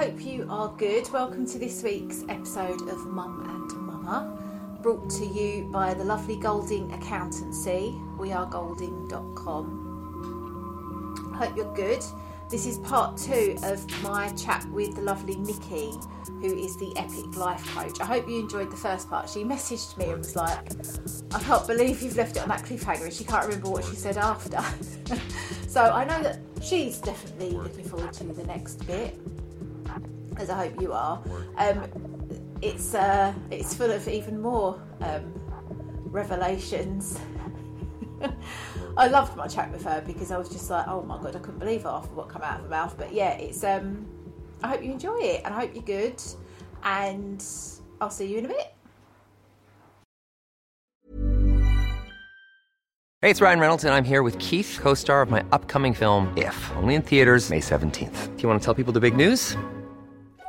Hope you are good. Welcome to this week's episode of Mum and Mama, brought to you by the lovely Golding Accountancy. We are golding.com. Hope you're good. This is part two of my chat with the lovely Nikki, who is the Epic Life Coach. I hope you enjoyed the first part. She messaged me and was like, I can't believe you've left it on that cliffhanger, and she can't remember what she said after. so I know that she's definitely looking forward to the next bit, as I hope you are. Um, it's uh, it's full of even more um, revelations. I loved my chat with her because I was just like, oh my god, I couldn't believe half of what came out of her mouth. But yeah, it's um, I hope you enjoy it and I hope you're good. And I'll see you in a bit. Hey, it's Ryan Reynolds, and I'm here with Keith, co star of my upcoming film, If, only in theaters, May 17th. Do you want to tell people the big news?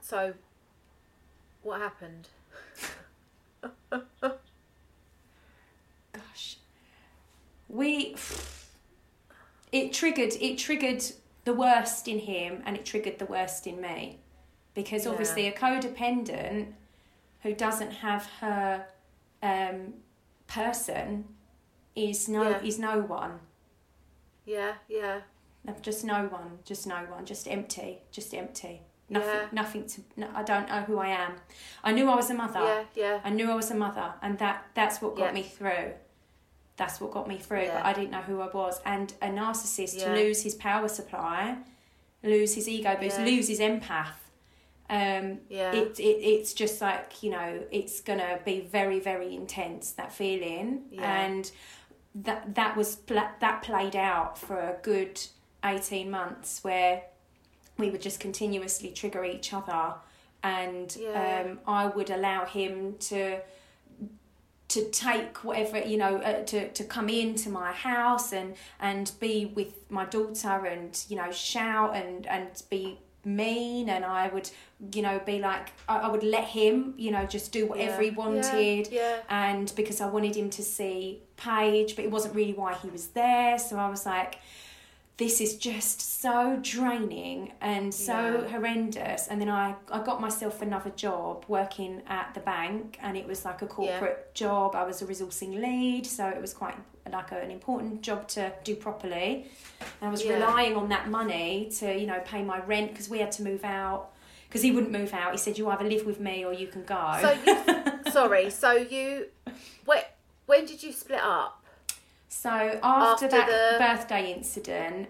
So, what happened? gosh we it triggered it triggered the worst in him and it triggered the worst in me because Yeah. obviously a codependent who doesn't have her um, person is no Yeah. is no one Yeah, yeah. Just no one just no one just empty just empty nothing Yeah. nothing to no, i don't know who i am i knew i was a mother Yeah, yeah. i knew i was a mother and that that's what got Yeah. me through that's what got me through Yeah. but i didn't know who i was and a narcissist to lose his power supply lose his ego boost lose his empath um Yeah. it, it it's just like you know it's gonna be very very intense that feeling and that that was that played out for a good 18 months where we would just continuously trigger each other, and Yeah. um, I would allow him to to take whatever you know uh, to to come into my house and and be with my daughter and you know shout and and be mean and I would you know be like I, I would let him you know just do whatever he Yeah. wanted Yeah. and because I wanted him to see Paige but it wasn't really why he was there so I was like this is just so draining and so Yeah. horrendous and then I, I got myself another job working at the bank and it was like a corporate job i was a resourcing lead so it was quite like a, an important job to do properly and i was Yeah. relying on that money to you know pay my rent because we had to move out because he wouldn't move out he said you either live with me or you can go So you, sorry. So you, when, when did you split up? So after, After that the- birthday incident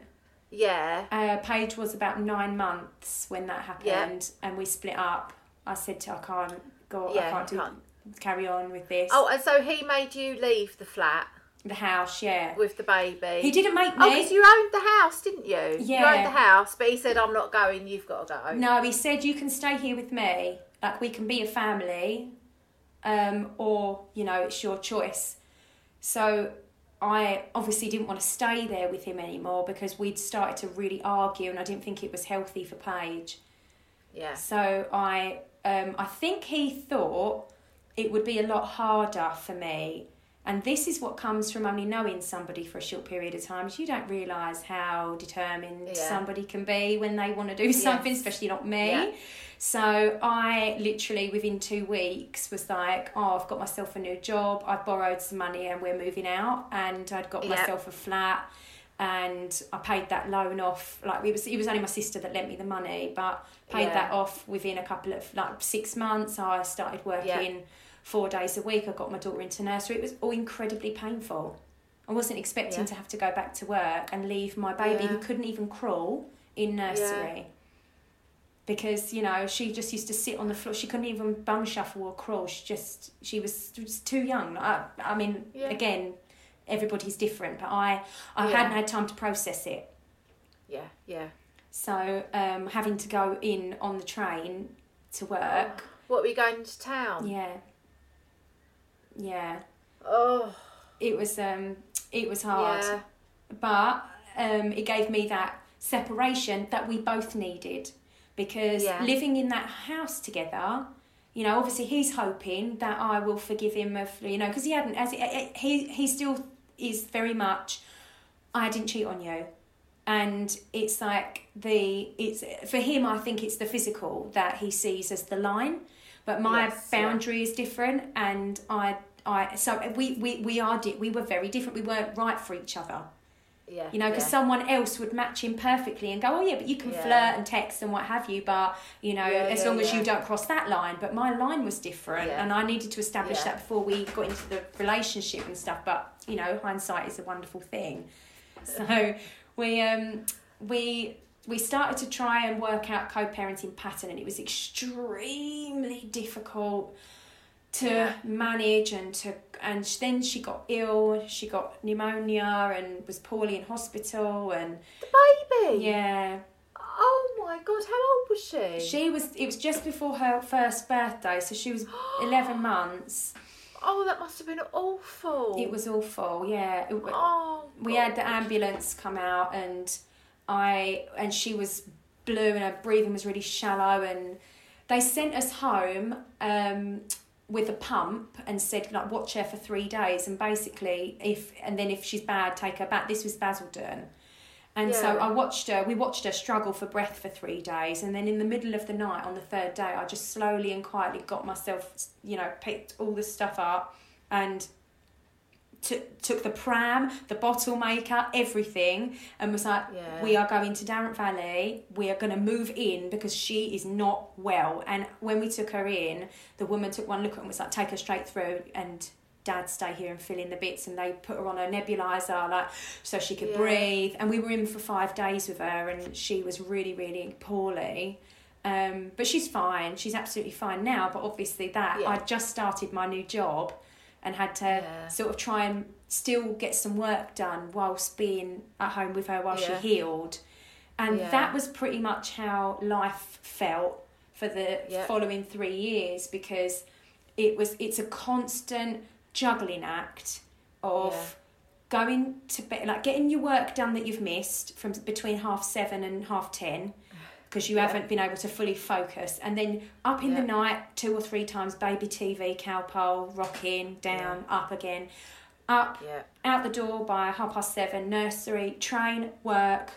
Yeah. Uh, Paige was about nine months when that happened, and we split up. I said to her, I can't go, Yeah, I can't, do, can't. carry on with this. Oh, and so he made you leave the flat the house, yeah. with the baby. He didn't make me. Oh, because you owned the house, didn't you? You Yeah. owned the house, but he said, "I'm not going. You've got to go." No, he said you can stay here with me. Like we can be a family, um, or you know it's your choice. So I obviously didn't want to stay there with him anymore because we'd started to really argue, and I didn't think it was healthy for Paige. Yeah. So I, um, I think he thought it would be a lot harder for me. And this is what comes from only knowing somebody for a short period of time. is You don't realise how determined Yeah. somebody can be when they want to do something, Yes. especially not me. Yeah. So I literally within two weeks was like, oh, I've got myself a new job. I've borrowed some money and we're moving out. And I'd got Yeah. myself a flat and I paid that loan off. Like it was, it was only my sister that lent me the money, but paid that off within a couple of like six months. I started working four days a week. I got my daughter into nursery. It was all incredibly painful. I wasn't expecting Yeah. to have to go back to work and leave my baby who couldn't even crawl in nursery. Because you know she just used to sit on the floor. She couldn't even bum shuffle or crawl. She just she was just too young. I, I mean, Yeah. again, everybody's different, but I I Yeah. hadn't had time to process it. Yeah. Yeah. So um, having to go in on the train to work, What were you going to town? yeah, yeah, Oh. it was um, it was hard, Yeah. but um, it gave me that separation that we both needed because Yeah. living in that house together. You know, obviously he's hoping that I will forgive him of you know because he hadn't as he he still is very much I didn't cheat on you. And it's like the it's for him I think it's the physical that he sees as the line. But my Yes, yeah. boundary is different and I I so we we, we are di- we were very different. We weren't right for each other. Yeah. You know, because yeah. someone else would match him perfectly and go, oh yeah, but you can Yeah. flirt and text and what have you, but you know, Yeah, as yeah, long as you don't cross that line. But my line was different, Yeah. and I needed to establish Yeah. that before we got into the relationship and stuff. But you know, hindsight is a wonderful thing. So we um we we started to try and work out co-parenting pattern, and it was extremely difficult to Yeah. manage and to and then she got ill she got pneumonia and was poorly in hospital and the baby. yeah Oh my god, how old was she? she was it was just before her first birthday so she was 11 months Oh, that must have been awful. it was awful yeah Oh. we had the ambulance come out and I and she was blue and her breathing was really shallow and they sent us home um, with a pump and said like watch her for three days and basically if and then if she's bad take her back. This was Basildon and so I watched her we watched her struggle for breath for three days and then in the middle of the night on the third day I just slowly and quietly got myself you know picked all the stuff up and took took the pram, the bottle maker, everything, and was like, Yeah. "We are going to Darent Valley. We are going to move in because she is not well." And when we took her in, the woman took one look at her and was like, "Take her straight through." And Dad stay here and fill in the bits, and they put her on a nebulizer, like so she could Yeah. breathe. And we were in for five days with her, and she was really, really poorly. Um, but she's fine. She's absolutely fine now. But obviously, that Yeah. I just started my new job and had to Yeah. sort of try and still get some work done whilst being at home with her while Yeah. she healed. And Yeah. that was pretty much how life felt for the following three years because it was it's a constant juggling act of going to bed like getting your work done that you've missed from between half seven and half ten because you haven't been able to fully focus. And then up in the night two or three times baby tv cowpole rocking down up again. Up Yeah. out the door by half past seven nursery train work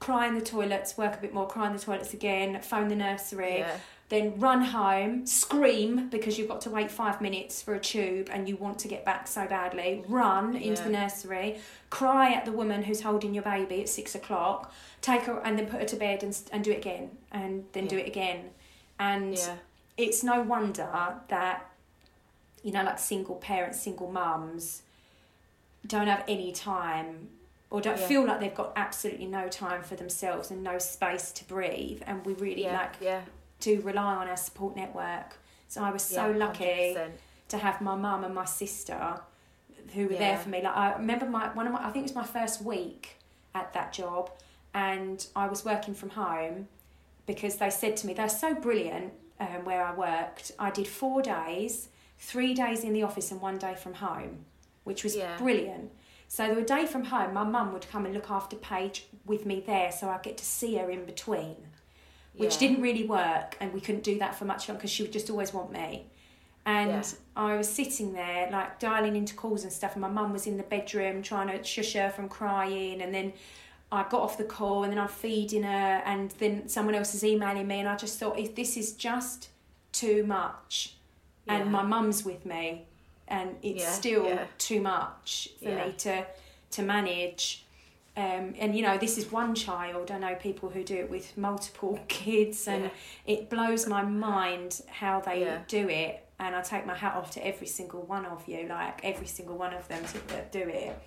cry in the toilets work a bit more cry in the toilets again phone the nursery. Yeah. Then run home, scream because you've got to wait five minutes for a tube and you want to get back so badly, run into the nursery, cry at the woman who's holding your baby at six o'clock, take her and then put her to bed and, and do it again and then do it again. And Yeah. it's no wonder that, you know, like single parents, single mums don't have any time or don't Yeah. feel like they've got absolutely no time for themselves and no space to breathe. And we really Yeah. like Yeah. To rely on our support network. So I was so Yeah, lucky to have my mum and my sister who were Yeah. there for me. Like I remember my one of my I think it was my first week at that job and I was working from home because they said to me they're so brilliant um, where I worked. I did four days, three days in the office and one day from home, which was Yeah. brilliant. So the day from home, my mum would come and look after Paige with me there, so I get to see her in between which Yeah. didn't really work and we couldn't do that for much longer because she would just always want me and Yeah. i was sitting there like dialing into calls and stuff and my mum was in the bedroom trying to shush her from crying and then i got off the call and then i'm feeding her and then someone else is emailing me and i just thought if this is just too much and my mum's with me and it's Yeah, still yeah. too much for Yeah. me to to manage um, and you know this is one child i know people who do it with multiple kids and Yeah. it blows my mind how they Yeah. do it and i take my hat off to every single one of you like every single one of them to, that do it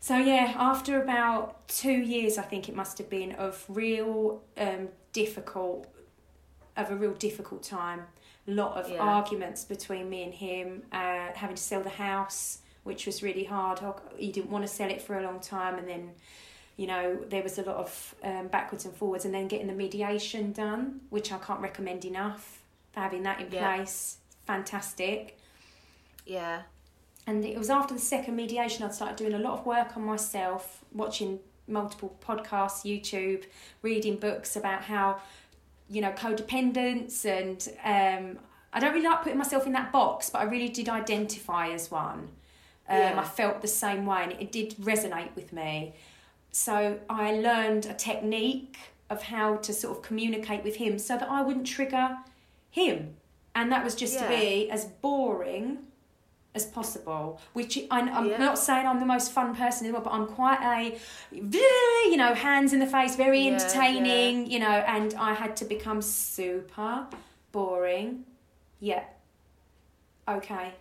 so yeah after about two years i think it must have been of real um, difficult of a real difficult time a lot of Yeah. arguments between me and him uh, having to sell the house which was really hard he didn't want to sell it for a long time and then you know there was a lot of um, backwards and forwards and then getting the mediation done which i can't recommend enough for having that in Yeah. place fantastic Yeah. and it was after the second mediation I'd started doing a lot of work on myself, watching multiple podcasts, YouTube, reading books about how, you know, codependence and um, I don't really like putting myself in that box, but I really did identify as one. Um, Yeah. I felt the same way and it did resonate with me. So I learned a technique of how to sort of communicate with him so that I wouldn't trigger him. And that was just to be as boring as possible. Which I, I'm Yeah. not saying I'm the most fun person in the world, but I'm quite a, you know, hands in the face, very Yeah, entertaining, you know, and I had to become super boring. Yeah. Okay.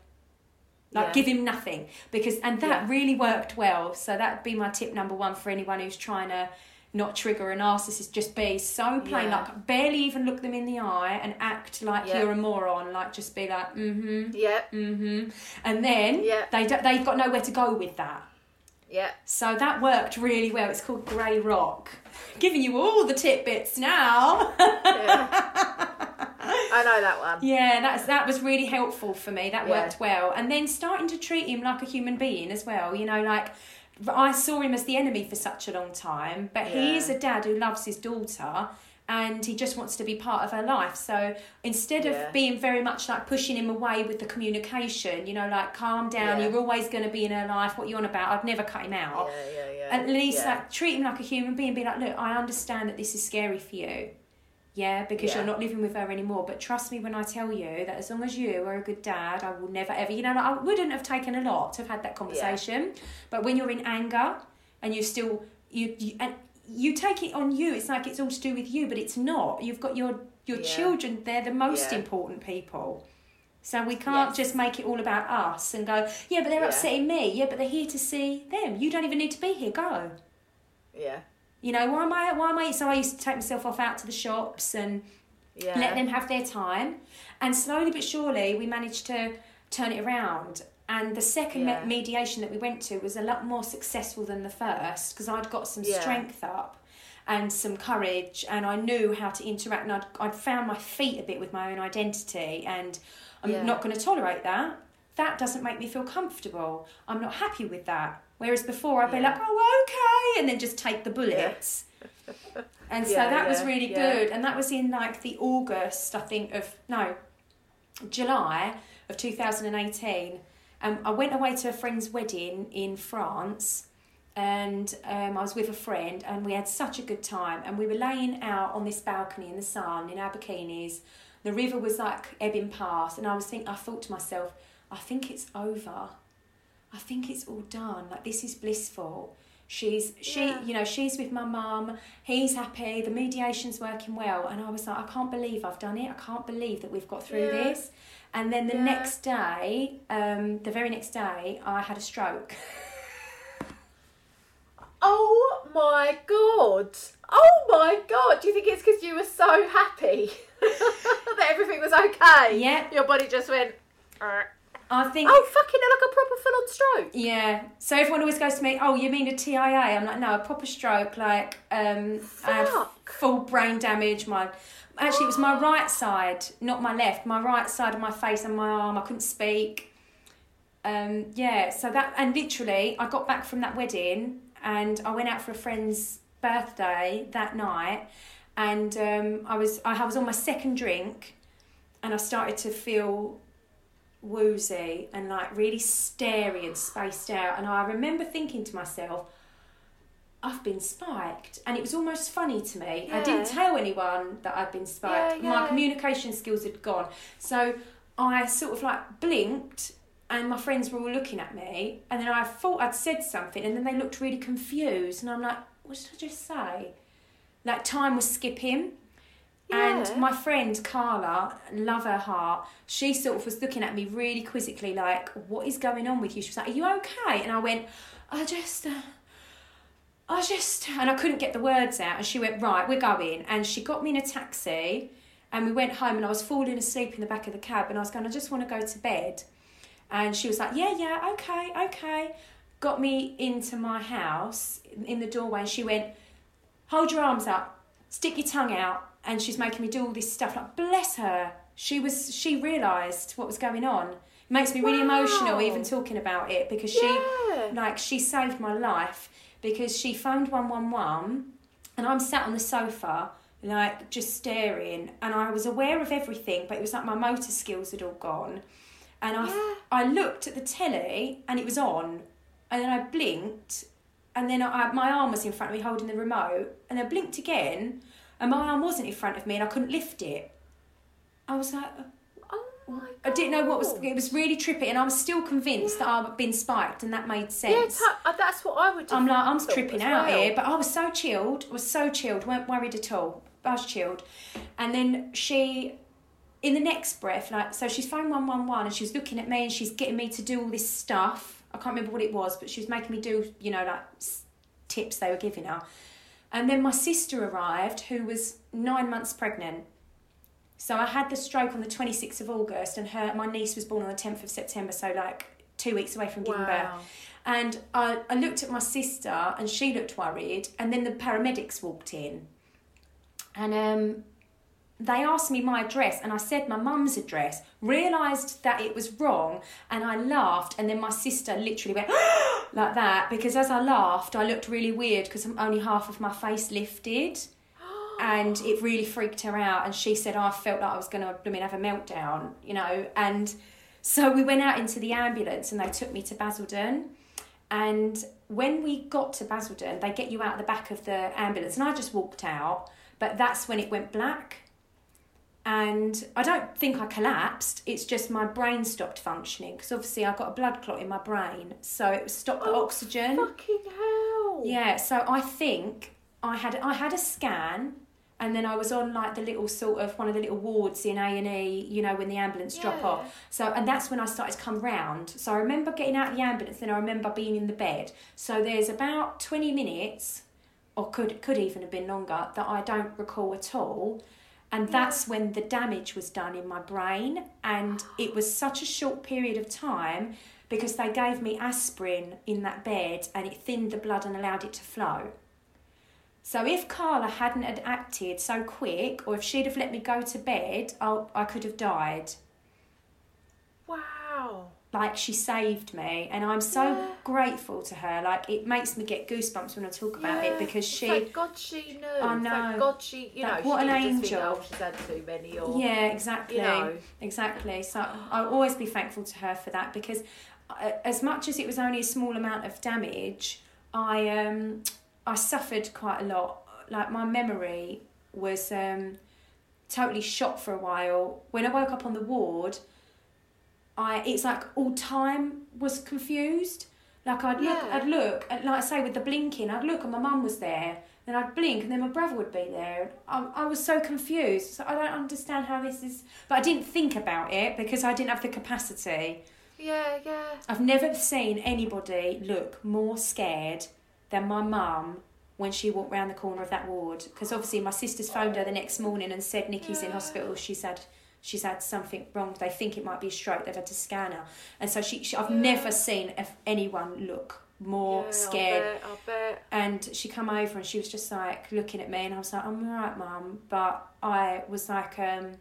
Like Yeah. give him nothing because and that Yeah. really worked well. So that'd be my tip number one for anyone who's trying to not trigger a narcissist. Just be so plain, Yeah. like barely even look them in the eye and act like you're a moron. Like just be like, mm-hmm, Yeah. mm-hmm, and then Yeah. they don't, they've got nowhere to go with that. Yeah. So that worked really well. It's called Grey Rock. Giving you all the tidbits now. Yeah. I know that one. Yeah, that's that was really helpful for me. That Yeah. worked well. And then starting to treat him like a human being as well. You know, like I saw him as the enemy for such a long time, but he is a dad who loves his daughter and he just wants to be part of her life. So instead Yeah. of being very much like pushing him away with the communication, you know, like calm down, Yeah. you're always going to be in her life. What you on about? I'd never cut him out. Yeah, yeah, yeah. At least yeah. like treat him like a human being. Be like, look, I understand that this is scary for you. Yeah, because Yeah. you're not living with her anymore. But trust me when I tell you that as long as you are a good dad, I will never ever. You know, like, I wouldn't have taken a lot to have had that conversation. But when you're in anger and you still you, you and you take it on you, it's like it's all to do with you, but it's not. You've got your your Yeah. children. They're the most Yeah. important people. So we can't Yes. just make it all about us and go, yeah, but they're Yeah. upsetting me. Yeah, but they're here to see them. You don't even need to be here. Go. Yeah. You know, why am I? Why am I? So I used to take myself off out to the shops and Yeah. let them have their time. And slowly but surely, we managed to turn it around. And the second me- Yeah. mediation that we went to was a lot more successful than the first because I'd got some Yeah. strength up. and some courage and I knew how to interact and I'd, I'd found my feet a bit with my own identity and I'm not going to tolerate that. That doesn't make me feel comfortable. I'm not happy with that. Whereas before I'd be Yeah. like, oh, okay, and then just take the bullets. And so Yeah, that was really yeah. good. And that was in like the August, I think, of no, July of 2018. Um, I went away to a friend's wedding in France and um, I was with a friend and we had such a good time. And we were laying out on this balcony in the sun in our bikinis. The river was like ebbing past, and I was think I thought to myself, I think it's over. I think it's all done. Like this is blissful. She's she Yeah. you know, she's with my mum, he's happy, the mediation's working well, and I was like, I can't believe I've done it. I can't believe that we've got through Yeah. this. And then the Yeah. next day, um, the very next day, I had a stroke. Oh my god! Oh my god! Do you think it's because you were so happy that everything was okay? Yeah. Your body just went. "Er." I think Oh fucking like a proper full on stroke. Yeah. So everyone always goes to me, "Oh, you mean a TIA?" I'm like, "No, a proper stroke. Like, um, I had full brain damage. My actually, it was my right side, not my left. My right side of my face and my arm. I couldn't speak. Um, yeah. So that and literally, I got back from that wedding and I went out for a friend's birthday that night, and um, I was I was on my second drink, and I started to feel woozy and like really starey and spaced out. And I remember thinking to myself, I've been spiked. And it was almost funny to me. I didn't tell anyone that I'd been spiked. Yeah, My communication skills had gone. So I sort of like blinked and my friends were all looking at me. And then I thought I'd said something and then they looked really confused. And I'm like, what did I just say? Like time was skipping. Yeah. And my friend Carla, love her heart, she sort of was looking at me really quizzically, like, "What is going on with you?" She was like, "Are you okay?" And I went, "I just, uh, I just," and I couldn't get the words out. And she went, "Right, we're going." And she got me in a taxi, and we went home. And I was falling asleep in the back of the cab, and I was going, "I just want to go to bed." And she was like, "Yeah, yeah, okay, okay." Got me into my house in the doorway, and she went, hold your arms up, stick your tongue out, and she's making me do all this stuff. Like, bless her. She was. She realised what was going on. It makes me really Wow. emotional even talking about it because she, Yeah. like, she saved my life because she phoned one one one, and I'm sat on the sofa. Like just staring, and I was aware of everything, but it was like my motor skills had all gone. And I, Yeah. I looked at the telly, and it was on, and then I blinked, and then I, my arm was in front of me holding the remote, and I blinked again, and my arm wasn't in front of me, and I couldn't lift it. I was like, Oh my god. I didn't know what was. It was really trippy, and I was still convinced that I'd been spiked, and that made sense. ta- uh, that's what I would. have I'm like, I'm tripping out well. here, but I was so chilled. I was so chilled, weren't worried at all. I was chilled. And then she, in the next breath, like, so she's phoned 111 and she's looking at me and she's getting me to do all this stuff. I can't remember what it was, but she was making me do, you know, like s- tips they were giving her. And then my sister arrived, who was nine months pregnant. So I had the stroke on the 26th of August, and her my niece was born on the 10th of September, so like two weeks away from giving Wow. birth. And I, I looked at my sister, and she looked worried, and then the paramedics walked in. And um, they asked me my address, and I said my mum's address, realised that it was wrong, and I laughed, and then my sister literally went like that, because as I laughed, I looked really weird because only half of my face lifted and it really freaked her out and she said oh, I felt like I was going to blooming have a meltdown you know and so we went out into the ambulance and they took me to Basildon and when we got to Basildon they get you out the back of the ambulance and I just walked out but that's when it went black and I don't think I collapsed it's just my brain stopped functioning because obviously I got a blood clot in my brain so it stopped the Oh, oxygen Fucking hell. yeah, so I think I had I had a scan, and then I was on like the little sort of one of the little wards in A and E, you know, when the ambulance drop off. So and that's when I started to come round. So I remember getting out of the ambulance, then I remember being in the bed. So there's about twenty minutes, or could could even have been longer that I don't recall at all. And that's when the damage was done in my brain, and it was such a short period of time because they gave me aspirin in that bed and it thinned the blood and allowed it to flow. So if Carla hadn't had acted so quick, or if she'd have let me go to bed, I, I could have died. Wow. Like she saved me, and I'm so Yeah. grateful to her. Like it makes me get goosebumps when I talk about Yeah. it because she, Thank God she knew. I know. Thank God she, you Like, know, what an didn't just think, angel. oh, she's had too many or. yeah, exactly, You know. exactly. So I'll always be thankful to her for that because, uh, as much as it was only a small amount of damage, I um I suffered quite a lot. Like my memory was um totally shot for a while. When I woke up on the ward, I it's like all time was confused. Like I'd look, Yeah. I'd look, and like I say with the blinking, I'd look and my mum was there. Then I'd blink and then my brother would be there. I, I was so confused. So I don't understand how this is. But I didn't think about it because I didn't have the capacity. Yeah, yeah. I've never seen anybody look more scared than my mum when she walked round the corner of that ward. Because obviously my sisters phoned her the next morning and said Nikki's in hospital. She's had she's had something wrong. They think it might be a stroke. They've had to scan her. And so she, she I've never seen anyone look more yeah, scared. I bet, I bet. And she come over and she was just like looking at me and I was like, I'm alright, mum. But I was like um,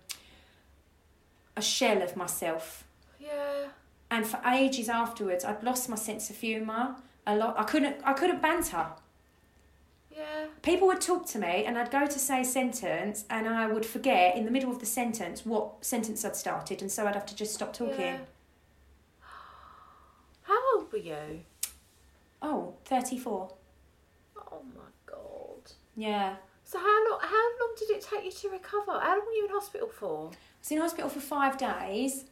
a shell of myself Yeah. and for ages afterwards I'd lost my sense of humour a lot I couldn't I couldn't banter Yeah. people would talk to me and I'd go to say a sentence and I would forget in the middle of the sentence what sentence I'd started and so I'd have to just stop talking Yeah. How old were you? oh 34 Oh my god. yeah So how long? How long did it take you to recover? How long were you in hospital for? I was in hospital for five days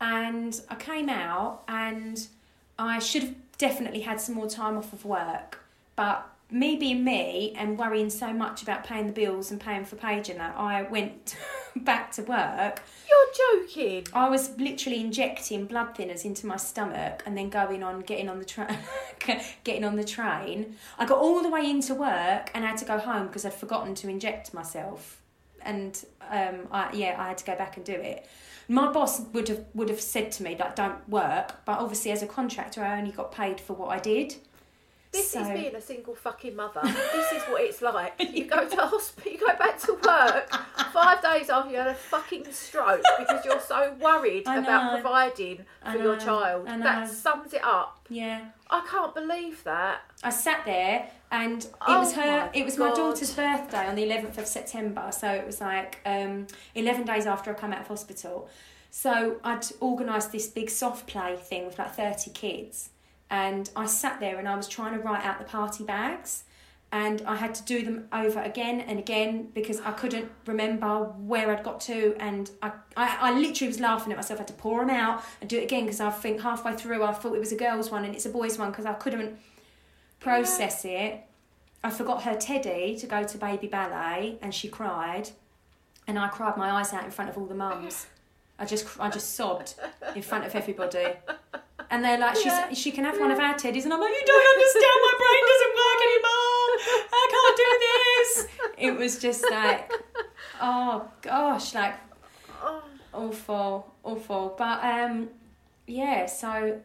and I came out and I should have definitely had some more time off of work. But me being me and worrying so much about paying the bills and paying for Paige and that, I went back to work. You're joking. I was literally injecting blood thinners into my stomach and then going on getting on the train getting on the train. I got all the way into work and I had to go home because I'd forgotten to inject myself. And um, I, yeah, I had to go back and do it. My boss would have would have said to me like, "Don't work," but obviously as a contractor, I only got paid for what I did. This is being a single fucking mother. this is what it's like. You go to hospital, you go back to work five days after you had a fucking stroke because you're so worried about providing for your child. That sums it up. Yeah. I can't believe that. I sat there and it Oh was her it was my daughter's birthday on the 11th of September so it was like um 11 days after I come out of hospital so I'd organised this big soft play thing with like 30 kids and I sat there and I was trying to write out the party bags and I had to do them over again and again because I couldn't remember where I'd got to and I, I, I literally was laughing at myself I had to pour them out and do it again because I think halfway through I thought it was a girl's one and it's a boy's one because I couldn't process it. I forgot her teddy to go to baby ballet and she cried and I cried my eyes out in front of all the mums. I just I just sobbed in front of everybody. And they're like, She's, she can have one of our teddies. And I'm like, you don't understand, my brain doesn't work anymore. I can't do this. It was just like, oh gosh, like awful, awful. But um, yeah, so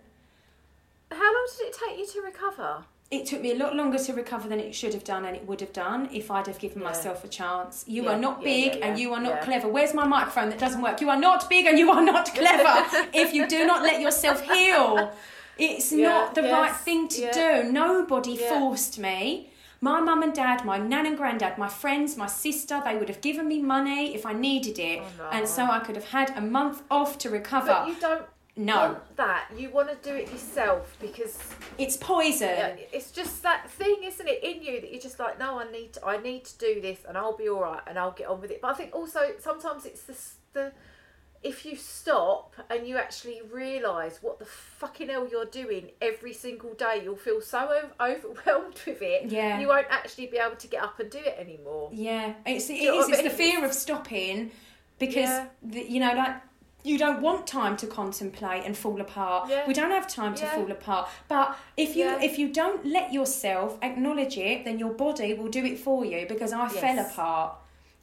How long did it take you to recover? It took me a lot longer to recover than it should have done and it would have done if I'd have given Yeah. myself a chance. You Yeah, are not big yeah, and you are not clever. Where's my microphone that doesn't work? You are not big and you are not clever if you do not let yourself heal. It's not the right thing to do. Nobody forced me. My mum and dad, my nan and granddad, my friends, my sister, they would have given me money if I needed it. Oh, no. And so I could have had a month off to recover. But you don't No. want that. You want to do it yourself because It's poison. It's just that thing, isn't it, in you that you're just like, no, I need, to, I need to do this, and I'll be all right, and I'll get on with it. But I think also sometimes it's the, the if you stop and you actually realise what the fucking hell you're doing every single day, you'll feel so overwhelmed with it. Yeah. you won't actually be able to get up and do it anymore. Yeah, it's it is. It's the fear of stopping because Yeah. the, you know like you don't want time to contemplate and fall apart. Yeah. We don't have time to Yeah. fall apart. But if you Yeah. if you don't let yourself acknowledge it, then your body will do it for you. Because I fell apart.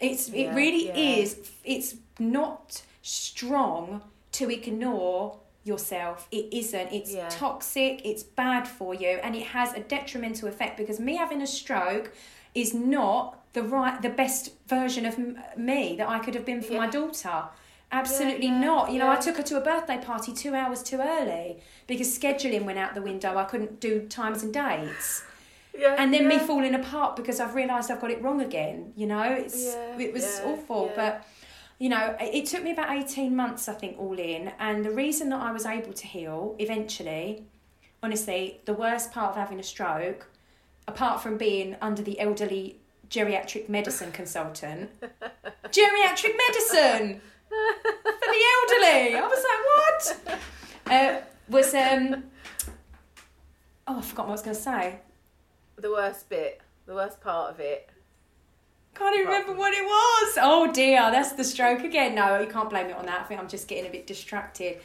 It's it really is. It's not strong to ignore yourself. It isn't. It's toxic. It's bad for you, and it has a detrimental effect. Because me having a stroke, is not the right, the best version of m- me that I could have been for my daughter. Absolutely Yeah, not. You know, I took her to a birthday party two hours too early because scheduling went out the window. I couldn't do times and dates. Yeah, And then me falling apart because I've realised I've got it wrong again. You know, it's it was awful. But you know, it it took me about eighteen months, I think, all in. And the reason that I was able to heal eventually, honestly, the worst part of having a stroke, apart from being under the elderly geriatric medicine consultant, geriatric medicine for the elderly. I was like, what? Uh, was um. Oh, I forgot what I was going to say. The worst bit, the worst part of it. Can't even remember what it was. Oh dear, that's the stroke again. No, you can't blame it on that. I think I'm just getting a bit distracted.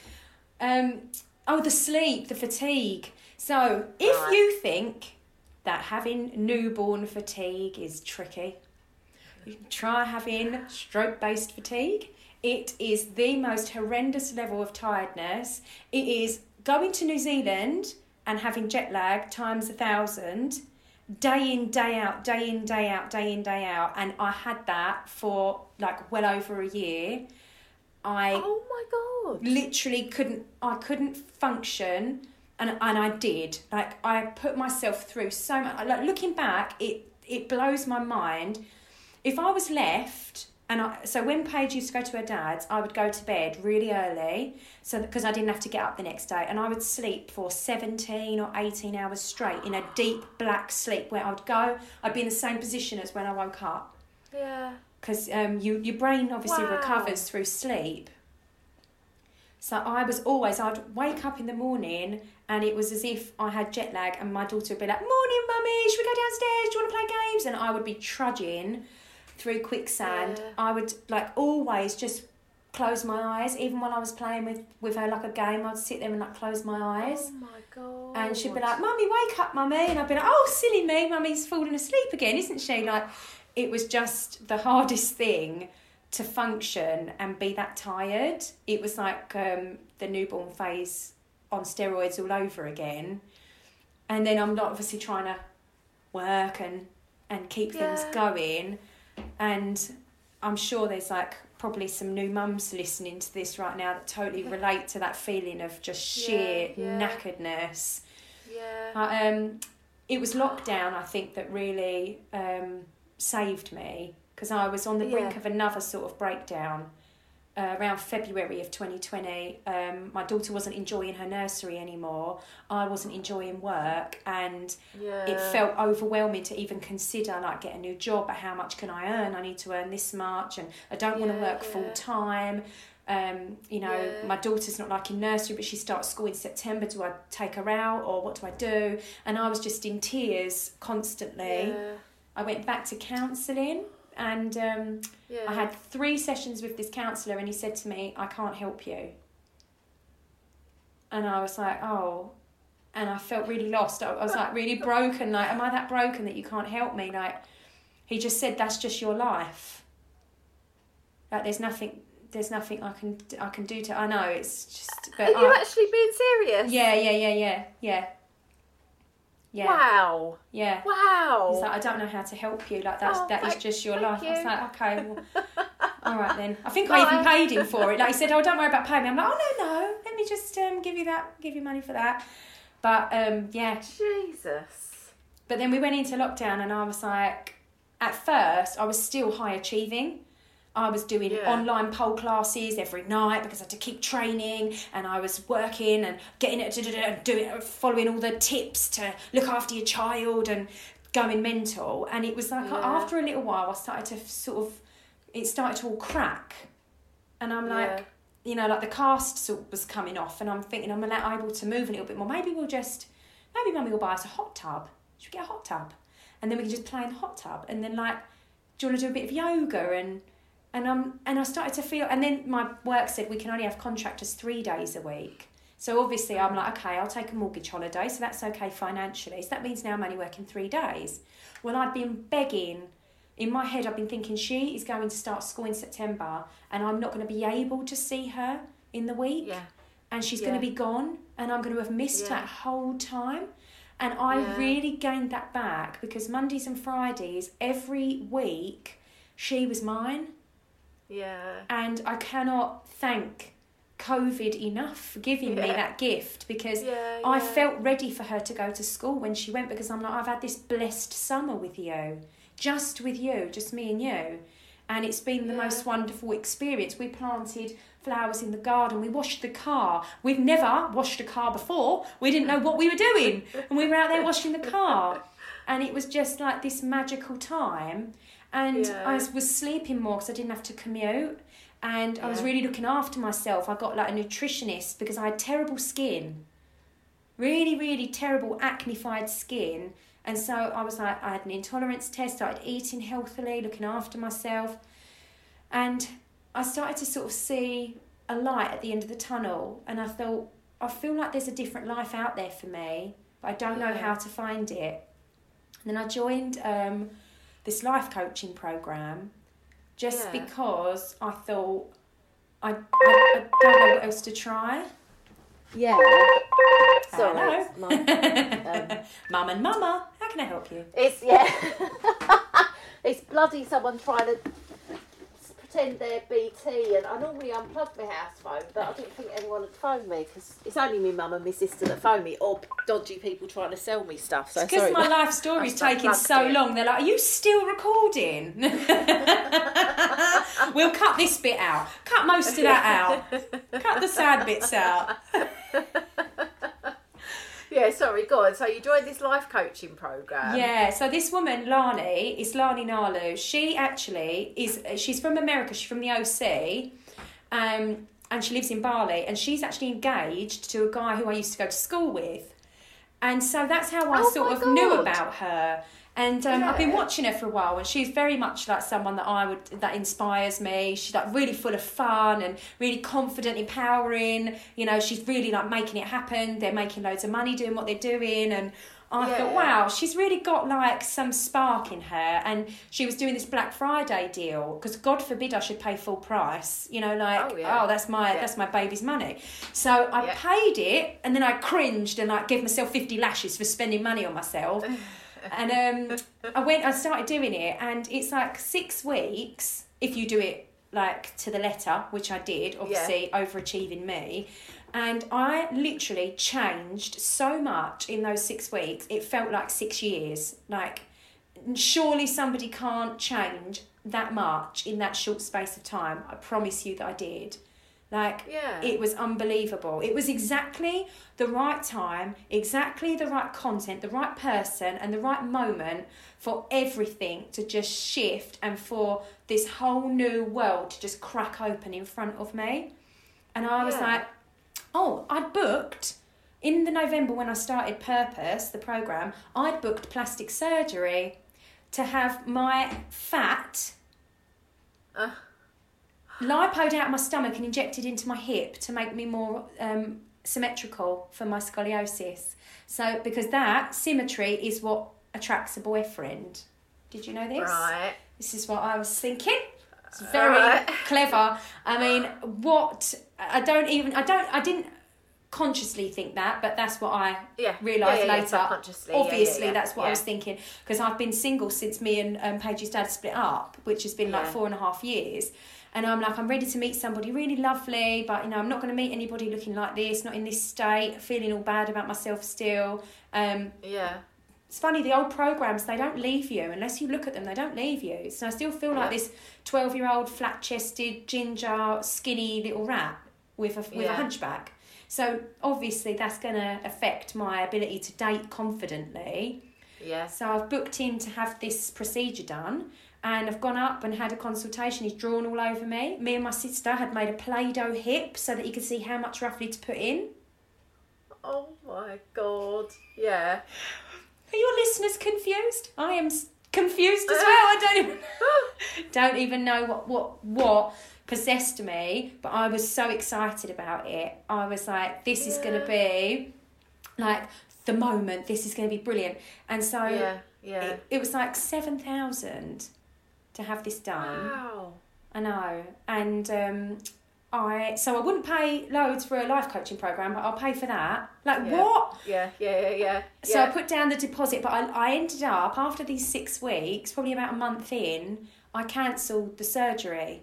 Um, oh, the sleep, the fatigue. So, if Right. you think that having newborn fatigue is tricky, you can try having stroke based fatigue. It is the most horrendous level of tiredness. It is going to New Zealand and having jet lag times a thousand, day in, day out, day in, day out, day in, day out. And I had that for like well over a year. I Oh my god. literally couldn't I couldn't function and and I did like I put myself through so much like looking back it it blows my mind if I was left and I, so when Paige used to go to her dad's I would go to bed really early so because I didn't have to get up the next day and I would sleep for 17 or 18 hours straight in a deep black sleep where I would go I'd be in the same position as when I woke up Yeah. because um, you, your brain obviously Wow. recovers through sleep. So I was always, I'd wake up in the morning and it was as if I had jet lag and my daughter would be like, Morning, mummy, should we go downstairs? Do you want to play games? And I would be trudging through quicksand. Yeah. I would like always just close my eyes, even while I was playing with, with her like a game, I'd sit there and like close my eyes. Oh my god. And she'd be like, Mummy, wake up, Mummy. And I'd be like, Oh, silly me, Mummy's falling asleep again, isn't she? Like, it was just the hardest thing to function and be that tired. It was like um, the newborn phase on steroids all over again. And then I'm not obviously trying to work and, and keep things going. And I'm sure there's like probably some new mums listening to this right now that totally relate to that feeling of just sheer Yeah, yeah. knackeredness. Yeah. Um, it was lockdown, I think, that really um, saved me because I was on the brink Yeah. of another sort of breakdown. Uh, around February of 2020, um, my daughter wasn't enjoying her nursery anymore. I wasn't enjoying work, and Yeah. it felt overwhelming to even consider like get a new job. But how much can I earn? I need to earn this much, and I don't want to work yeah. full time. Um, you know, Yeah. my daughter's not like in nursery, but she starts school in September. Do I take her out or what do I do? And I was just in tears constantly. Yeah. I went back to counselling and um, Yeah. I had three sessions with this counsellor, and he said to me, I can't help you. And I was like, oh. And I felt really lost. I I was like really broken. Like, am I that broken that you can't help me? Like, he just said, that's just your life. Like, there's nothing. There's nothing I can I can do to. I know it's just. Are But you I- actually being serious? yeah, yeah, yeah, yeah, yeah. Yeah. Wow. Yeah. Wow. He's like, I don't know how to help you. Like that's Oh, that is just your life. I was like, okay, well, all right then. I think I even paid him for it. Like he said, oh, don't worry about paying me. I'm like, oh no, no, let me just um, give you that, give you money for that. But um, yeah. Jesus. But then we went into lockdown, and I was like, at first, I was still high achieving. I was doing Yeah. online pole classes every night because I had to keep training, and I was working and getting it, and doing, following all the tips to look after your child and going mental. And it was like Yeah. after a little while, I started to sort of, it started to all crack, and I'm like, Yeah. you know, like the cast sort of was coming off, and I'm thinking I'm not able to move a little bit more. Maybe we'll just, maybe mummy will buy us a hot tub. Should we get a hot tub? And then we can just play in the hot tub. And then like, do you want to do a bit of yoga? And and um and I started to feel. And then my work said we can only have contractors three days a week. So obviously I'm like, okay, I'll take a mortgage holiday, so that's okay financially. So that means now I'm only working three days. Well, I'd been begging. In my head, I've been thinking she is going to start school in September, and I'm not going to be able to see her in the week Yeah. and she's Yeah. going to be gone and I'm going to have missed Yeah. that whole time. And I really gained that back because Mondays and Fridays, every week, she was mine. Yeah. And I cannot thank COVID enough for giving me that gift because Yeah, I felt ready for her to go to school when she went because I'm like, I've had this blessed summer with you, just with you, just me and you. And it's been the Yeah. most wonderful experience. We planted flowers in the garden, we washed the car. We've never washed a car before, we didn't know what we were doing. And we were out there washing the car. And it was just like this magical time. And Yeah. I was sleeping more because I didn't have to commute and I was really looking after myself. I got like a nutritionist because I had terrible skin, really, really terrible acneified skin. And so I was like, I had an intolerance test, I started eating healthily, looking after myself. And I started to sort of see a light at the end of the tunnel. And I thought, I feel like there's a different life out there for me, but I don't know Yeah. how to find it. And then I joined um, this life coaching program just Yeah. because I thought I, I, I don't know what else to try. Yeah. Sorry. Hello. my- um, Mum and Mama, how can I help you? It's yeah. it's bloody someone trying to pretend they're BT, and I normally unplug my house phone, but I didn't think anyone would phone me because it's only my mum and my sister that phone me, or dodgy people trying to sell me stuff. So Because my life story's taking so it. long, they're like, Are you still recording? we'll cut this bit out. Cut most of that out. Cut the sad bits out. Yeah, sorry. Go on. So you joined this life coaching program. Yeah, so this woman, Lani, is Lani Nalu. She actually is, she's from America, she's from the OC, um, and she lives in Bali, and she's actually engaged to a guy who I used to go to school with. And so that's how I Oh sort of knew about her. And um, I've been watching her for a while, and she's very much like someone that I would that inspires me. She's like really full of fun and really confident, empowering. You know, she's really like making it happen. They're making loads of money doing what they're doing, and I thought, Yeah. wow, she's really got like some spark in her. And she was doing this Black Friday deal because God forbid I should pay full price. You know, like Oh, oh, that's my Yeah. that's my baby's money. So I Yeah. paid it, and then I cringed and like gave myself fifty lashes for spending money on myself. and um, I went, I started doing it, and it's like six weeks if you do it like to the letter, which I did, obviously overachieving me. And I literally changed so much in those six weeks. It felt like six years. Like, surely somebody can't change that much in that short space of time. I promise you that I did. Like, Yeah. it was unbelievable. It was exactly the right time, exactly the right content, the right person, and the right moment for everything to just shift and for this whole new world to just crack open in front of me. And I was Yeah. like, oh, I'd booked in the November when I started Purpose, the program, I'd booked plastic surgery to have my fat lipoed out of my stomach and injected into my hip to make me more um, symmetrical for my scoliosis. So, because that symmetry is what attracts a boyfriend. Did you know this? Right. This is what I was thinking. It's very Right. clever. I mean, what I don't even I don't I didn't consciously think that, but that's what I Yeah. realised Yeah, yeah, later. yeah, Obviously, that's what I was thinking because I've been single since me and um, Paige's dad split up, which has been like four and a half years. And I'm like, I'm ready to meet somebody really lovely, but you know, I'm not going to meet anybody looking like this, not in this state, feeling all bad about myself still. Um, Yeah. It's funny, the old programs, they don't leave you. Unless you look at them, they don't leave you. So I still feel like this 12 year old, flat chested, ginger, skinny little rat with a, with a hunchback. So obviously, that's going to affect my ability to date confidently. Yeah. So I've booked in to have this procedure done. And I've gone up and had a consultation. He's drawn all over me. Me and my sister had made a Play Doh hip so that he could see how much roughly to put in. Oh my god. Yeah. Are your listeners confused? I am confused as well. I don't even, don't even know what, what what possessed me, but I was so excited about it. I was like, this is going to be like the moment. This is going to be brilliant. And so Yeah. Yeah. it, it was like 7,000 to have this done. Wow. I know. And um, I so I wouldn't pay loads for a life coaching program, but I'll pay for that. Like Yeah. what? Yeah, yeah, yeah, yeah. So yeah. I put down the deposit, but I, I ended up after these six weeks, probably about a month in, I cancelled the surgery.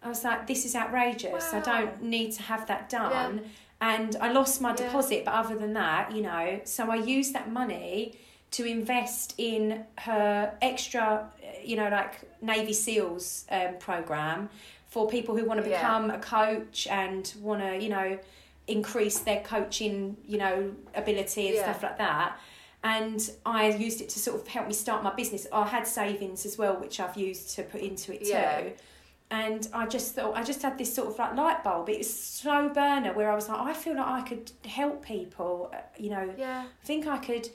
I was like, this is outrageous. I don't need to have that done. And I lost my Yeah. deposit, but other than that, you know, so I used that money to invest in her extra, you know, like Navy SEALs um, program for people who want to Yeah. become a coach and want to, you know, increase their coaching, you know, ability and Yeah. stuff like that. And I used it to sort of help me start my business. I had savings as well, which I've used to put into it Yeah. too. And I just thought, I just had this sort of like light bulb. It was slow burner where I was like, I feel like I could help people, uh, you know. Yeah. I think I could.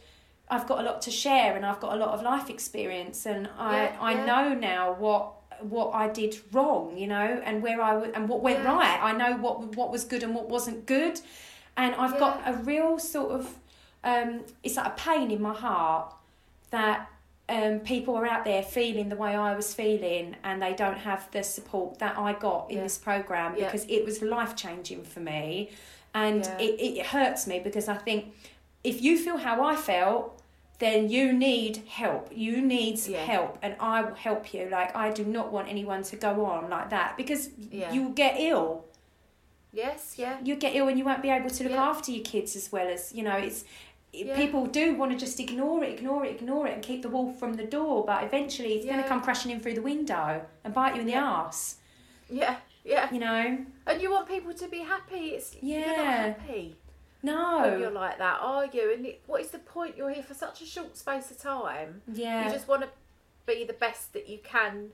I've got a lot to share, and I've got a lot of life experience, and I I know now what what I did wrong, you know, and where I w- and what went Yeah. right. I know what what was good and what wasn't good, and I've got a real sort of um, it's like a pain in my heart that um, people are out there feeling the way I was feeling, and they don't have the support that I got in Yeah. this program Yeah. because it was life changing for me, and Yeah. it, it hurts me because I think if you feel how I felt, then you need help. You need Yeah. help, and I will help you. Like I do not want anyone to go on like that because Yeah. you will get ill. Yes, yeah. You get ill, and you won't be able to look Yeah. after your kids as well as you know. It's people do want to just ignore it, ignore it, ignore it, and keep the wolf from the door. But eventually, it's going to come crashing in through the window and bite you in the arse. Yeah, yeah. You know? And you want people to be happy. It's you're not Yeah. happy No. when you're like that, are you? And it, what is the point? You're here for such a short space of time. yeah. You just want to be the best that you can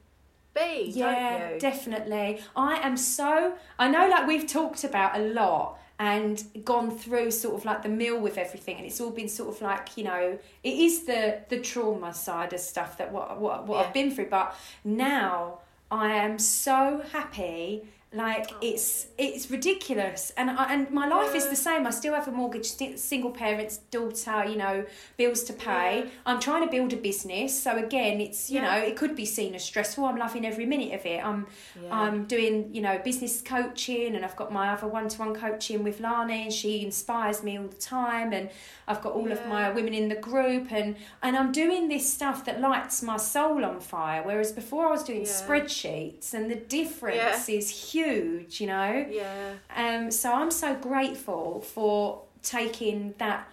be, Yeah, don't you? definitely. I am so. I know, like we've talked about a lot and gone through sort of like the meal with everything, and it's all been sort of like you know, it is the the trauma side of stuff that what what what Yeah. I've been through. But now I am so happy. Like oh. it's it's ridiculous, and I, and my life is the mm. same. I still have a mortgage, single parents, daughter, you know, bills to pay. Yeah. I'm trying to build a business, so again, it's you Yeah. know, it could be seen as stressful. I'm loving every minute of it. I'm Yeah. I'm doing you know business coaching, and I've got my other one to one coaching with Lani, and she inspires me all the time. And I've got all of my women in the group, and and I'm doing this stuff that lights my soul on fire. Whereas before I was doing Yeah. spreadsheets, and the difference Yeah. is huge. Huge, you know. Yeah. Um, so I'm so grateful for taking that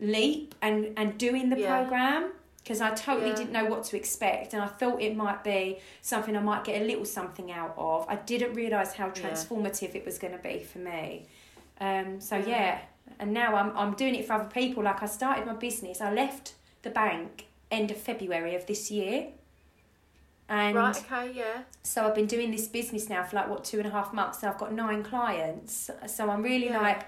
leap and, and doing the Yeah. program because I totally Yeah. didn't know what to expect and I thought it might be something I might get a little something out of. I didn't realise how transformative it was going to be for me. Um, so yeah, and now I'm I'm doing it for other people. Like I started my business. I left the bank end of February of this year. And Right. Okay. Yeah. so I've been doing this business now for like what two and a half months. So I've got nine clients. So I'm really Yeah. like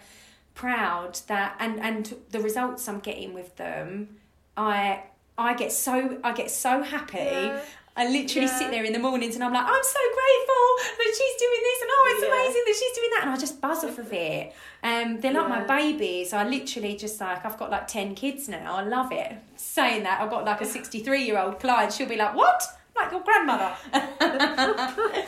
proud that and and the results I'm getting with them. I I get so I get so happy. Yeah. I literally Yeah. sit there in the mornings and I'm like, I'm so grateful that she's doing this and oh, it's amazing that she's doing that and I just buzz off of it. Um, they're like my babies. I literally just like I've got like ten kids now. I love it. Saying that I've got like a sixty three year old client. She'll be like, what? Like your grandmother.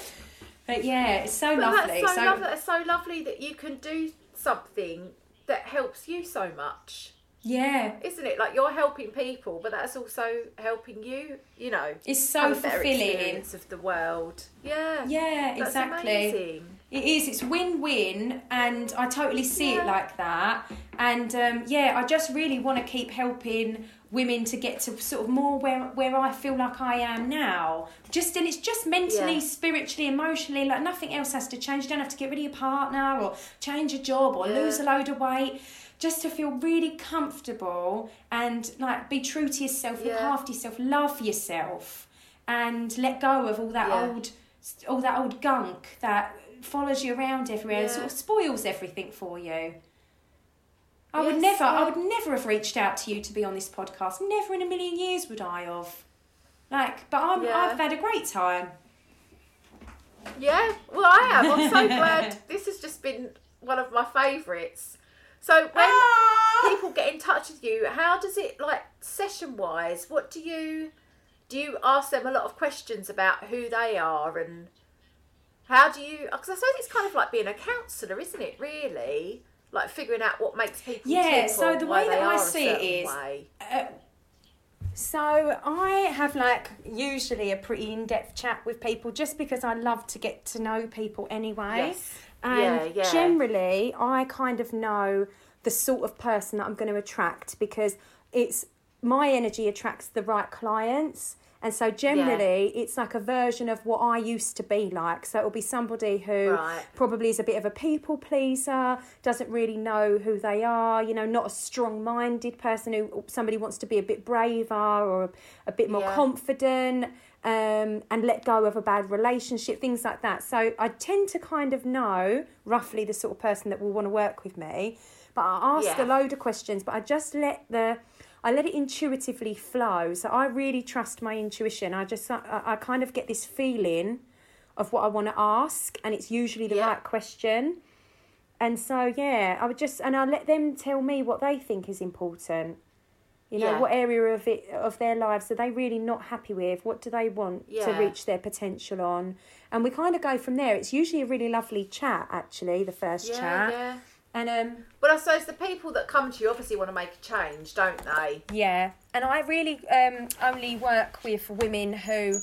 but yeah, it's so But lovely. That's so, so lovely. It's so lovely that you can do something that helps you so much, yeah, isn't it? Like you're helping people, but that's also helping you. You know, it's so fulfilling. of the world. Yeah. Yeah, That's exactly. amazing. It is. It's win-win, and I totally see it like that. And um, yeah, I just really want to keep helping women to get to sort of more where where I feel like I am now. Just and it's just mentally, Yeah. spiritually, emotionally. Like nothing else has to change. You don't have to get rid of your partner or change your job or Yeah. lose a load of weight. Just to feel really comfortable and like be true to yourself, look after yourself, love yourself, and let go of all that Yeah. old all that old gunk that follows you around everywhere and sort of spoils everything for you. I would Yes, never, I would never have reached out to you to be on this podcast. Never in a million years would I have. Like, but I'm, Yeah. I've had a great time. Yeah, well, I am. I'm so glad. This has just been one of my favourites. So when Ah! people get in touch with you, how does it like session wise? What do you do? You ask them a lot of questions about who they are and How do you? Because I suppose it's kind of like being a counsellor, isn't it? Really, like figuring out what makes people. Yeah, so the way that I see it is, uh, So I have like usually a pretty in-depth chat with people just because I love to get to know people anyway. Yes. And Yeah, yeah. generally I kind of know the sort of person that I'm going to attract because it's my energy attracts the right clients. And so generally it's like a version of what I used to be like. So it'll be somebody who Right. probably is a bit of a people pleaser, doesn't really know who they are, you know, not a strong minded person who somebody wants to be a bit braver or a, a bit more Yeah. confident um, and let go of a bad relationship, things like that. So I tend to kind of know roughly the sort of person that will want to work with me. But I ask Yeah. a load of questions, but I just let the I let it intuitively flow. So I really trust my intuition. I just I, I kind of get this feeling of what I want to ask, and it's usually the Yeah. right question. And so yeah, I would just and I let them tell me what they think is important. You know, Yeah. what area of it of their lives are they really not happy with? What do they want to reach their potential on? And we kind of go from there. It's usually a really lovely chat, actually, the first Yeah, chat. Yeah. And um, But I suppose the people that come to you obviously want to make a change, don't they? Yeah, and I really um, only work with women who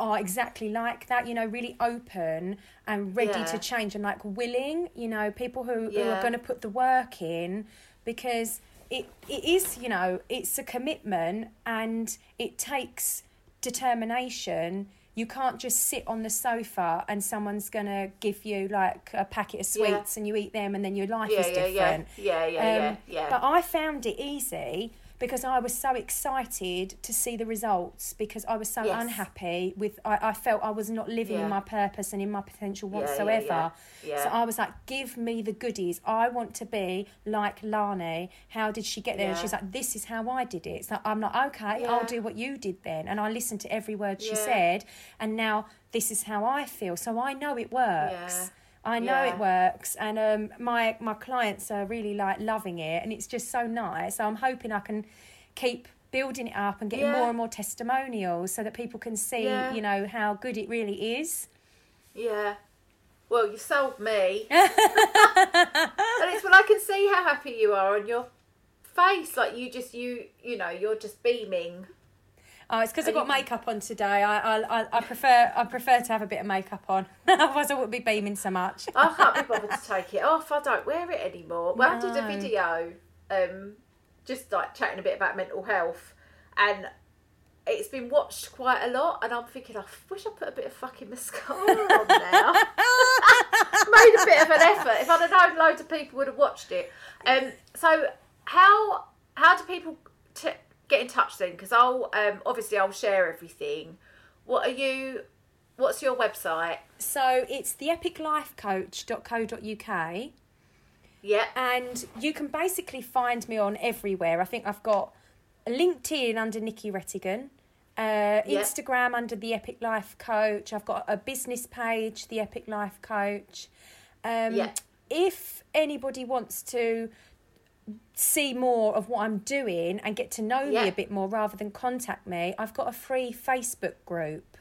are exactly like that, you know, really open and ready Yeah. to change and like willing, you know, people who, who are going to put the work in because it, it is, you know, it's a commitment and it takes determination. You can't just sit on the sofa and someone's going to give you like a packet of Yeah. sweets and you eat them and then your life Yeah, is yeah, different. yeah. Yeah, yeah, yeah, Um, yeah. But I found it easy because I was so excited to see the results because I was so Yes. unhappy with I, I felt I was not living Yeah. in my purpose and in my potential whatsoever. yeah, yeah. So I was like, give me the goodies. I want to be like Lani. How did she get there? And she's like, this is how I did it. So I'm like, okay. I'll do what you did then. And I listened to every word she said. And now this is how I feel. So I know it works. I know Yeah. it works, and um, my my clients are really like loving it, and it's just so nice. So I'm hoping I can keep building it up and getting Yeah. more and more testimonials, so that people can see, Yeah. you know, how good it really is. Yeah. Well, you sold me. and it's when I can see how happy you are on your face. Like you just, you, you know, you're just beaming. Oh, it's because I've got makeup on today. I, I I- prefer I prefer to have a bit of makeup on, otherwise I wouldn't be beaming so much. I can't be bothered to take it off. I don't wear it anymore. Well, I did a video, um, just like chatting a bit about mental health, and it's been watched quite a lot. And I'm thinking, I wish I put a bit of fucking mascara on now. Made a bit of an effort. If I'd have known loads of people would have watched it. Um, so how how do people t- get in touch then? Because I'll um, obviously I'll share everything. What are you? What's your website? So it's the epiclifecoach.co.uk. Yeah. and you can basically find me on everywhere. I think I've got LinkedIn under Nikki Rettigan, uh, Yeah. Instagram under the Epic Life Coach. I've got a business page, the Epic Life Coach. Um, Yeah. If anybody wants to see more of what I'm doing and get to know Yeah. me a bit more rather than contact me, I've got a free Facebook group.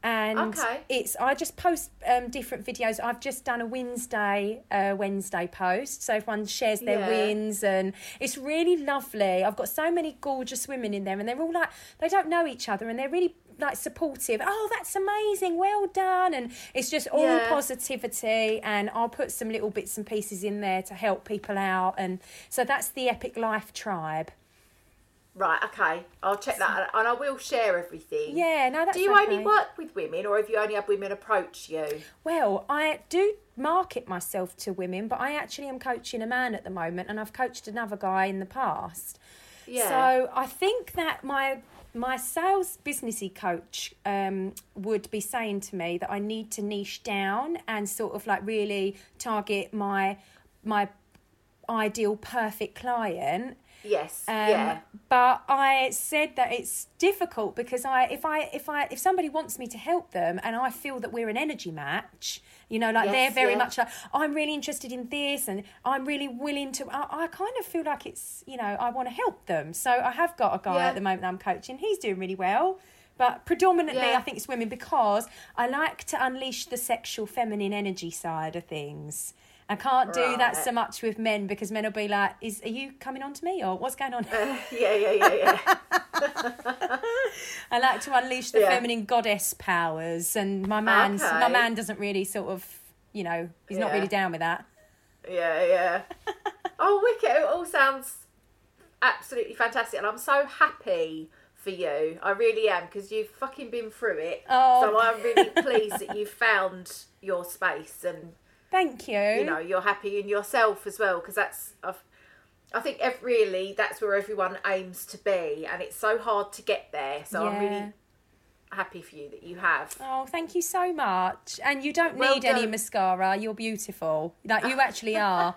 And Okay. it's I just post um, different videos. I've just done a Wednesday uh, Wednesday post, so everyone shares their Yeah. wins, and it's really lovely. I've got so many gorgeous women in there, and they're all like they don't know each other, and they're really like supportive. Oh, that's amazing! Well done, and it's just all Yeah. positivity. And I'll put some little bits and pieces in there to help people out, and so that's the Epic Life Tribe. Right, okay. I'll check that out and I will share everything. Yeah, no, that's Do you okay. only work with women or have you only had women approach you? Well, I do market myself to women, but I actually am coaching a man at the moment, and I've coached another guy in the past. Yeah. So I think that my my sales businessy coach um, would be saying to me that I need to niche down and sort of like really target my my ideal perfect client. Yes. Um, yeah. But I said that it's difficult because I, if I, if I, if somebody wants me to help them, and I feel that we're an energy match, you know, like Yes, they're very yeah. much like I'm really interested in this, and I'm really willing to. I, I kind of feel like it's, you know, I want to help them. So I have got a guy Yeah. at the moment that I'm coaching. He's doing really well. But predominantly, Yeah. I think it's women because I like to unleash the sexual feminine energy side of things. I can't do that so much with men because men will be like, "Is are you coming on to me or what's going on?" Here? Yeah, yeah, yeah, yeah. I like to unleash the Yeah. feminine goddess powers, and my man's my man doesn't really sort of, you know, he's not really down with that. Yeah, yeah. oh, wicked! It all sounds absolutely fantastic, and I'm so happy for you. I really am because you've fucking been through it. Oh. So I'm really pleased that you found your space, and Thank you. you know you're happy in yourself as well. Because that's I've, I think ev- really that's where everyone aims to be, and it's so hard to get there. So I'm really happy for you that you have. Oh, thank you so much. And you don't Well need any mascara. You're beautiful. Like you actually are.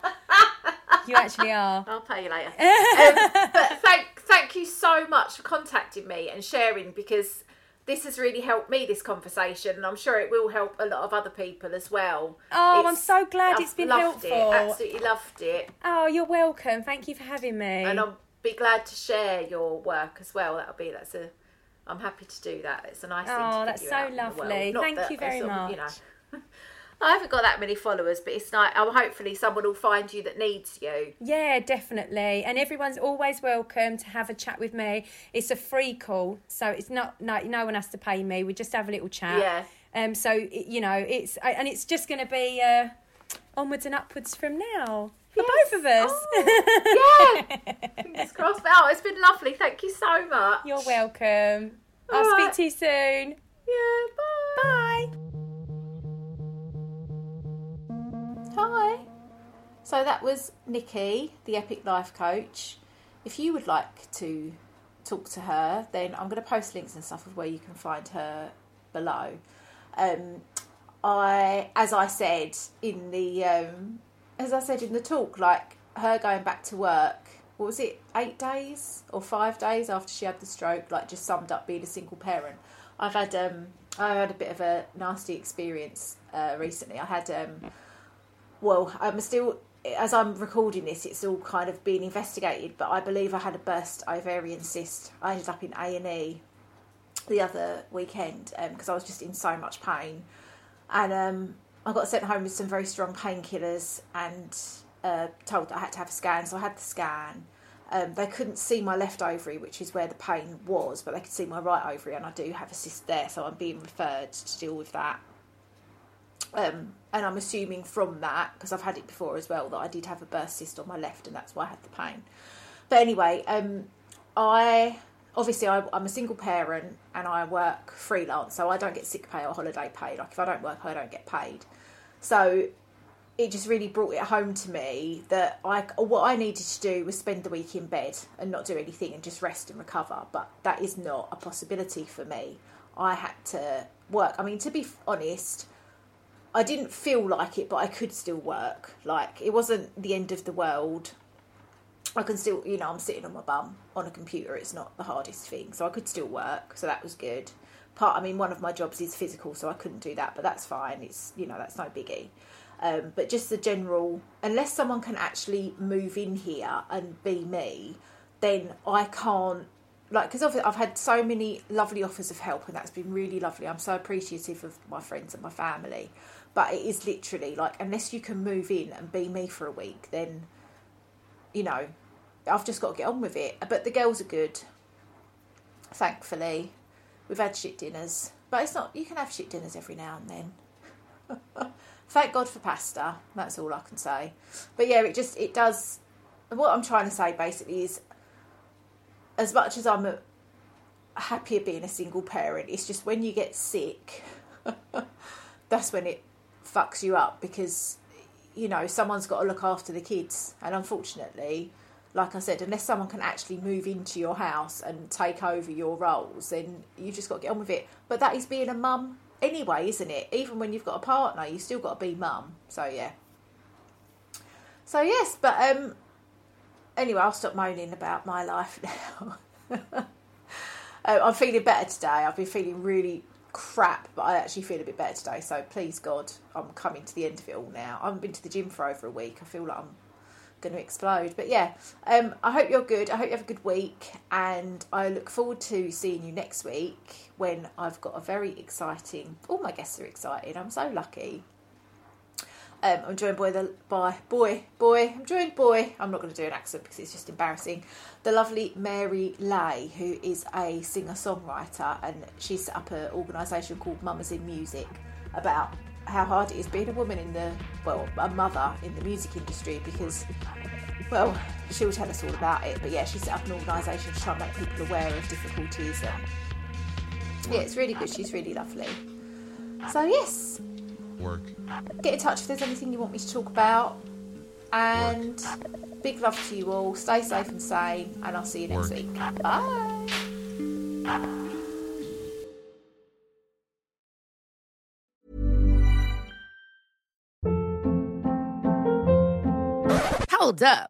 you actually are. I'll pay you later. um, but thank thank you so much for contacting me and sharing because this has really helped me this conversation and I'm sure it will help a lot of other people as well. Oh, I'm so glad I've it's been loved helpful. It, absolutely loved it, Oh, you're welcome. Thank you for having me. and I'll be glad to share your work as well. That'll be that's a. I'm happy to do that. It's a nice thing. Oh, to that's so out in the world. lovely. Thank that you very of, You much. know, I haven't got that many followers, but it's like um, hopefully someone will find you that needs you. Yeah, definitely. And everyone's always welcome to have a chat with me. It's a free call, so it's not no no one has to pay me. We just have a little chat. Yeah. Um. So you know, it's and it's just going to be uh, onwards and upwards from now for both of us. Oh, yeah. Fingers crossed. Oh, it's been lovely. Thank you so much. You're welcome. I'll All speak to you soon. Yeah, bye. Bye. Hi. So that was Nikki, the Epic Life Coach. If you would like to talk to her, then I'm going to post links and stuff of where you can find her below. Um, I, as I said in the, um, as I said in the talk, like her going back to work. What was it? Eight days or five days after she had the stroke, like just summed up being a single parent. I've had um, I had a bit of a nasty experience uh, recently. I had um, well, I'm still, as I'm recording this, it's all kind of being investigated. But I believe I had a burst ovarian cyst. I ended up in A and E the other weekend because I was just in so much pain, and um, I got sent home with some very strong painkillers and uh, told that I had to have a scan. So I had the scan. Um, they couldn't see my left ovary, which is where the pain was, but they could see my right ovary, and I do have a cyst there, so I'm being referred to deal with that. Um, and I'm assuming from that, because I've had it before as well, that I did have a burst cyst on my left, and that's why I had the pain. But anyway, um, I obviously I, I'm a single parent and I work freelance, so I don't get sick pay or holiday pay. Like if I don't work, I don't get paid. So it just really brought it home to me that I what I needed to do was spend the week in bed and not do anything and just rest and recover. But that is not a possibility for me. I had to work. I mean, to be honest, I didn't feel like it, but I could still work. Like it wasn't the end of the world. I can still, you know, I'm sitting on my bum on a computer. It's not the hardest thing, so I could still work. So that was good. Part, I mean, one of my jobs is physical, so I couldn't do that, but that's fine. It's, you know, that's no biggie. Um, but just the general, unless someone can actually move in here and be me, then I can't. Like, because I've, I've had so many lovely offers of help, and that's been really lovely. I'm so appreciative of my friends and my family. But it is literally like, unless you can move in and be me for a week, then you know, I've just got to get on with it. But the girls are good, thankfully. We've had shit dinners, but it's not. You can have shit dinners every now and then. Thank God for pasta. That's all I can say. But yeah, it just it does. What I'm trying to say basically is, as much as I'm happier being a single parent, it's just when you get sick, that's when it fucks you up because you know someone's got to look after the kids, and unfortunately, like I said, unless someone can actually move into your house and take over your roles, then you just got to get on with it. But that is being a mum anyway, isn't it? Even when you've got a partner, you still got to be mum. So yeah. So yes, but um, anyway, I'll stop moaning about my life now. uh, I'm feeling better today. I've been feeling really crap, but I actually feel a bit better today. So please God, I'm coming to the end of it all now. I haven't been to the gym for over a week. I feel like I'm going to explode. But yeah, um, I hope you're good. I hope you have a good week, and I look forward to seeing you next week when I've got a very exciting. All my guests are excited. I'm so lucky. Um, I'm joined by the by boy boy. I'm joined boy. I'm not going to do an accent because it's just embarrassing. The lovely Mary Lay, who is a singer songwriter, and she set up an organisation called Mamas in Music about how hard it is being a woman in the well a mother in the music industry because well she will tell us all about it. But yeah, she set up an organisation to try and make people aware of difficulties. And yeah, it's really good. She's really lovely. So yes, Work. get in touch if there's anything you want me to talk about. And big love to you all. Stay safe and sane, and I'll see you next week. Bye. Hold up.